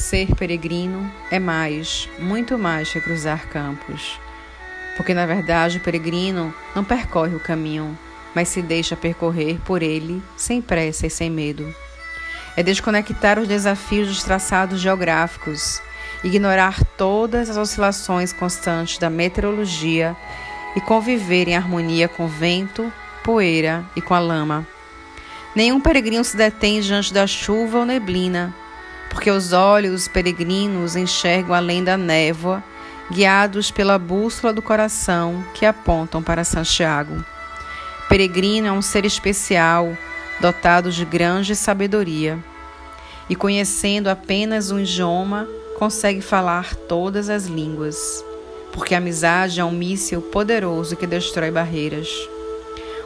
ser peregrino é mais, muito mais que cruzar campos. Porque na verdade o peregrino não percorre o caminho, mas se deixa percorrer por ele sem pressa e sem medo. É desconectar os desafios dos traçados geográficos, ignorar todas as oscilações constantes da meteorologia e conviver em harmonia com vento, poeira e com a lama. Nenhum peregrino se detém diante da chuva ou neblina, porque os olhos peregrinos enxergam além da névoa, guiados pela bússola do coração que apontam para Santiago. Peregrino é um ser especial, dotado de grande sabedoria, e conhecendo apenas um idioma, consegue falar todas as línguas, porque a amizade é um míssil poderoso que destrói barreiras.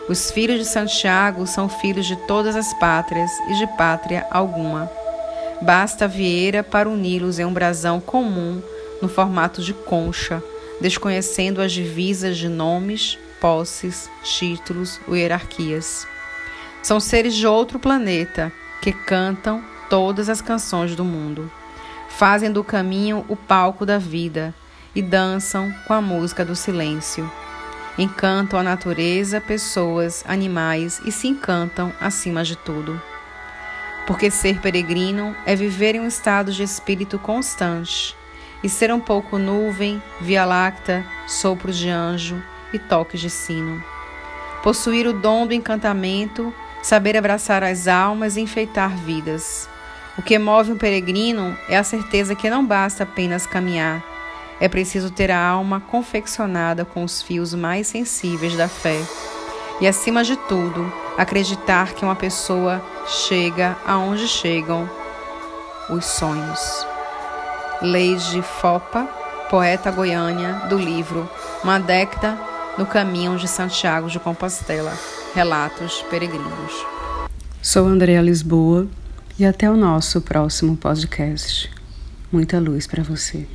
Os filhos de Santiago são filhos de todas as pátrias e de pátria alguma. Basta vieira para uni-los em um brasão comum no formato de concha, desconhecendo as divisas de nomes, posses, títulos ou hierarquias. São seres de outro planeta que cantam todas as canções do mundo. Fazem do caminho o palco da vida e dançam com a música do silêncio encantam a natureza, pessoas, animais e se encantam acima de tudo. Porque ser peregrino é viver em um estado de espírito constante e ser um pouco nuvem, via láctea, sopro de anjo e toques de sino. Possuir o dom do encantamento, saber abraçar as almas e enfeitar vidas. O que move um peregrino é a certeza que não basta apenas caminhar é preciso ter a alma confeccionada com os fios mais sensíveis da fé. E, acima de tudo, acreditar que uma pessoa chega aonde chegam os sonhos. Leide Fopa, poeta goiânia, do livro Uma década no caminho de Santiago de Compostela. Relatos peregrinos. Sou Andréa Lisboa e até o nosso próximo podcast. Muita luz para você.